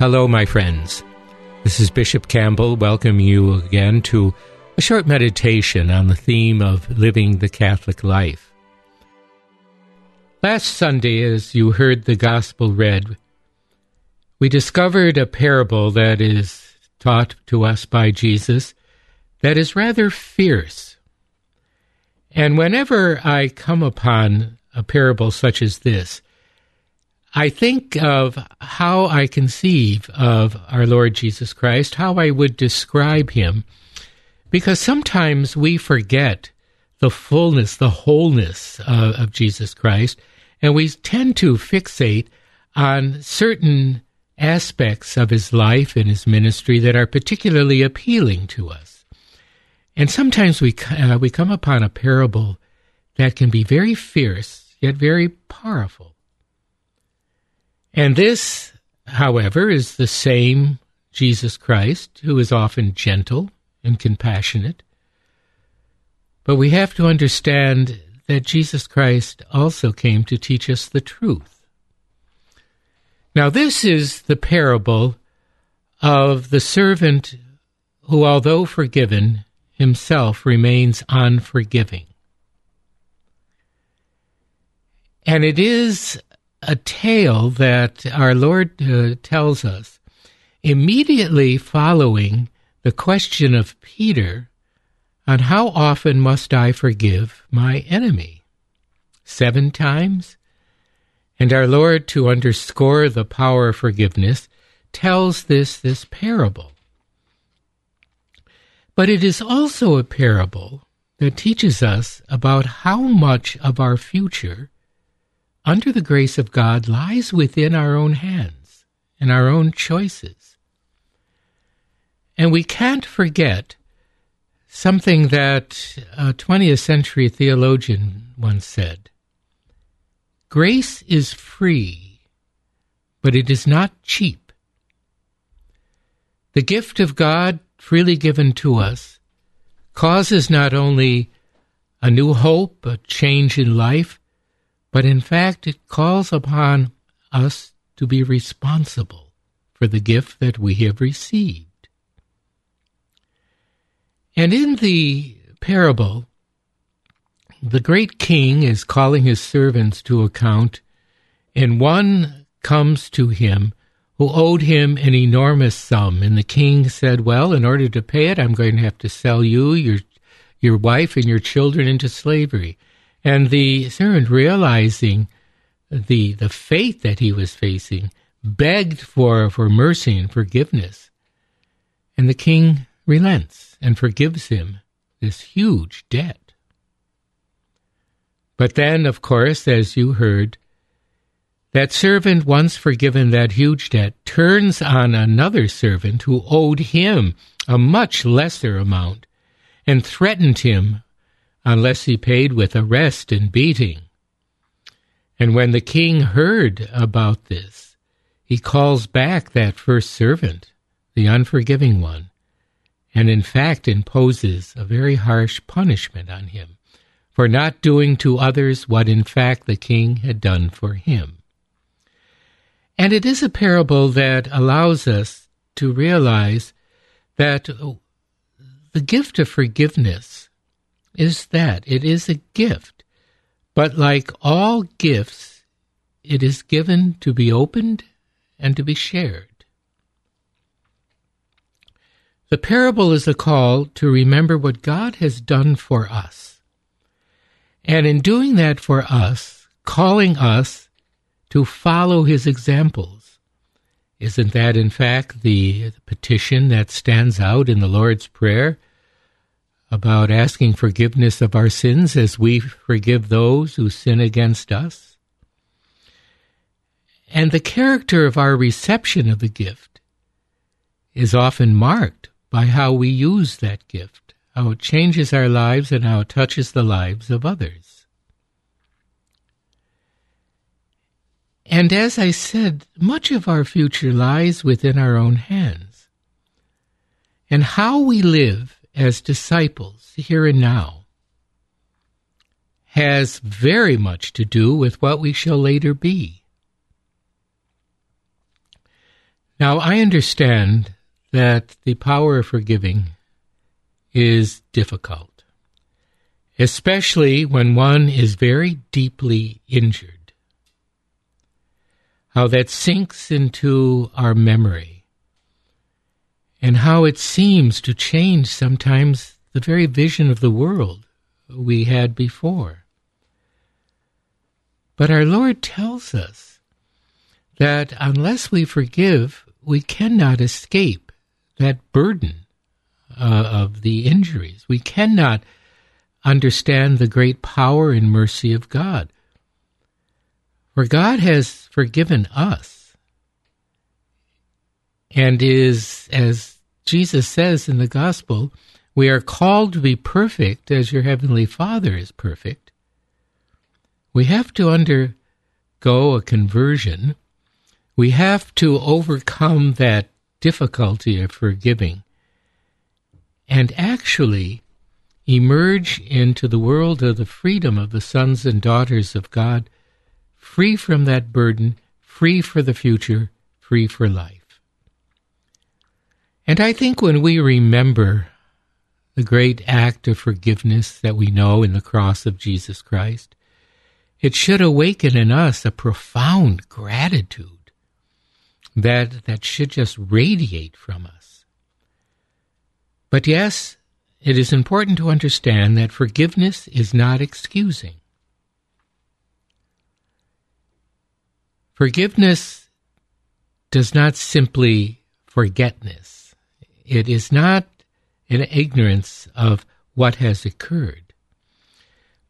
Hello, my friends. This is Bishop Campbell. Welcome you again to a short meditation on the theme of living the Catholic life. Last Sunday, as you heard the gospel read, we discovered a parable that is taught to us by Jesus that is rather fierce. And whenever I come upon a parable such as this, I think of how I conceive of our Lord Jesus Christ, how I would describe him, because sometimes we forget the fullness, the wholeness of, Jesus Christ, and we tend to fixate on certain aspects of his life and his ministry that are particularly appealing to us. And sometimes we, uh, we come upon a parable that can be very fierce, yet very powerful. And this, however, is the same Jesus Christ who is often gentle and compassionate. But we have to understand that Jesus Christ also came to teach us the truth. Now, this is the parable of the servant who, although forgiven, himself remains unforgiving. And it is a tale that our Lord uh, tells us immediately following the question of Peter on how often must I forgive my enemy? Seven times? And our Lord, to underscore the power of forgiveness, tells this this parable. But it is also a parable that teaches us about how much of our future under the grace of God lies within our own hands and our own choices. And we can't forget something that a 20th century theologian once said Grace is free, but it is not cheap. The gift of God freely given to us causes not only a new hope, a change in life, but in fact, it calls upon us to be responsible for the gift that we have received. And in the parable, the great king is calling his servants to account, and one comes to him who owed him an enormous sum. And the king said, Well, in order to pay it, I'm going to have to sell you, your, your wife, and your children into slavery. And the servant, realizing the the fate that he was facing, begged for, for mercy and forgiveness. And the king relents and forgives him this huge debt. But then, of course, as you heard, that servant, once forgiven that huge debt, turns on another servant who owed him a much lesser amount and threatened him unless he paid with arrest and beating. And when the king heard about this, he calls back that first servant, the unforgiving one, and in fact imposes a very harsh punishment on him for not doing to others what in fact the king had done for him. And it is a parable that allows us to realize that the gift of forgiveness is that it is a gift. But like all gifts, it is given to be opened and to be shared. The parable is a call to remember what God has done for us. And in doing that for us, calling us to follow his examples. Isn't that, in fact, the petition that stands out in the Lord's Prayer? About asking forgiveness of our sins as we forgive those who sin against us. And the character of our reception of the gift is often marked by how we use that gift, how it changes our lives and how it touches the lives of others. And as I said, much of our future lies within our own hands. And how we live as disciples here and now has very much to do with what we shall later be. Now, I understand that the power of forgiving is difficult, especially when one is very deeply injured. How that sinks into our memory, and how it seems to change sometimes the very vision of the world we had before. But our Lord tells us that unless we forgive, we cannot escape that burden uh, of the injuries. We cannot understand the great power and mercy of God. For God has forgiven us and is, as Jesus says in the gospel, we are called to be perfect as your heavenly Father is perfect. We have to undergo a conversion. We have to overcome that difficulty of forgiving and actually emerge into the world of the freedom of the sons and daughters of God, free from that burden, free for the future, free for life. And I think when we remember the great act of forgiveness that we know in the cross of Jesus Christ, it should awaken in us a profound gratitude that, that should just radiate from us. But yes, it is important to understand that forgiveness is not excusing. Forgiveness does not simply forgetness. It is not an ignorance of what has occurred.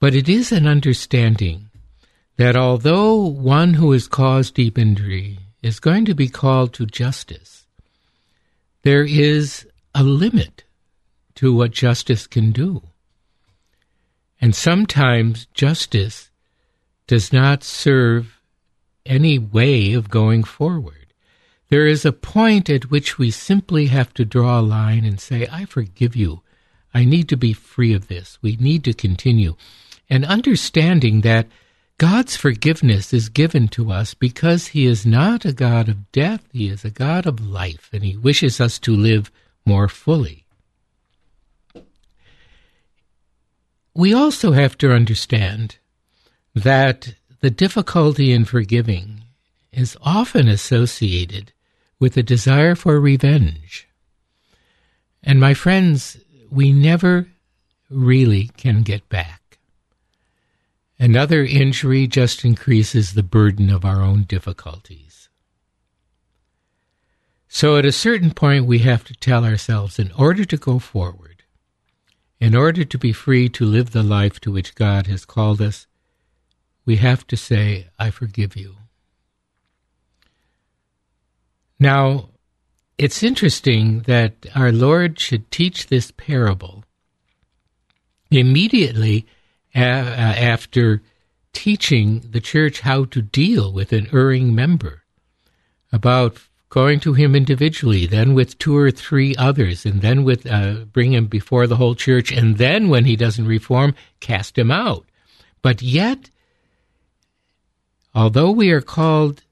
But it is an understanding that although one who has caused deep injury is going to be called to justice, there is a limit to what justice can do. And sometimes justice does not serve any way of going forward. There is a point at which we simply have to draw a line and say, I forgive you. I need to be free of this. We need to continue. And understanding that God's forgiveness is given to us because He is not a God of death, He is a God of life, and He wishes us to live more fully. We also have to understand that the difficulty in forgiving is often associated with a desire for revenge. And my friends, we never really can get back. Another injury just increases the burden of our own difficulties. So at a certain point, we have to tell ourselves in order to go forward, in order to be free to live the life to which God has called us, we have to say, I forgive you. Now, it's interesting that our Lord should teach this parable immediately after teaching the church how to deal with an erring member, about going to him individually, then with two or three others, and then with uh, bring him before the whole church, and then when he doesn't reform, cast him out. But yet, although we are called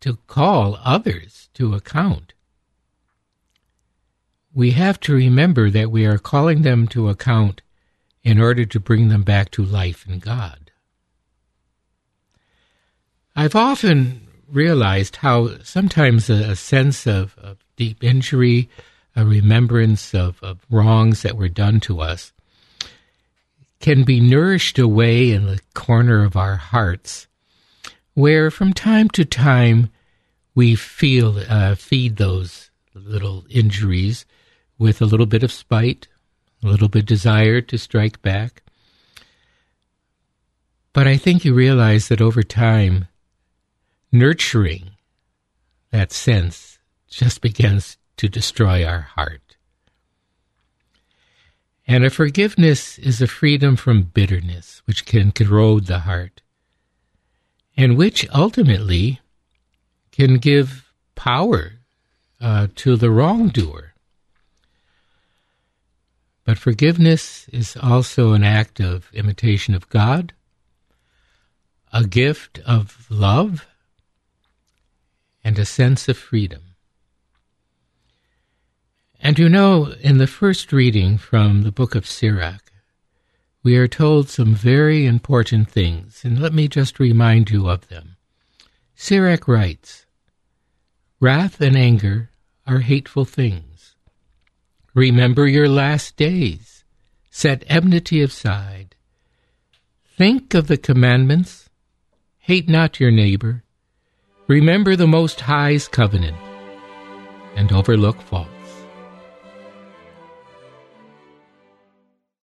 to call others to account, we have to remember that we are calling them to account in order to bring them back to life in God. I've often realized how sometimes a, a sense of, of, deep injury, a remembrance of, of wrongs that were done to us, can be nourished away in the corner of our hearts, where from time to time we feel uh, feed those little injuries with a little bit of spite, a little bit desire to strike back. But I think you realize that over time, nurturing that sense just begins to destroy our heart. And a forgiveness is a freedom from bitterness, which can corrode the heart, and which ultimately can give power uh, to the wrongdoer. But forgiveness is also an act of imitation of God, a gift of love, and a sense of freedom. And you know, in the first reading from the book of Sirach, we are told some very important things, and let me just remind you of them. Sirach writes, Wrath and anger are hateful things. Remember your last days. Set enmity aside. Think of the commandments. Hate not your neighbor. Remember the Most High's covenant, and overlook fault.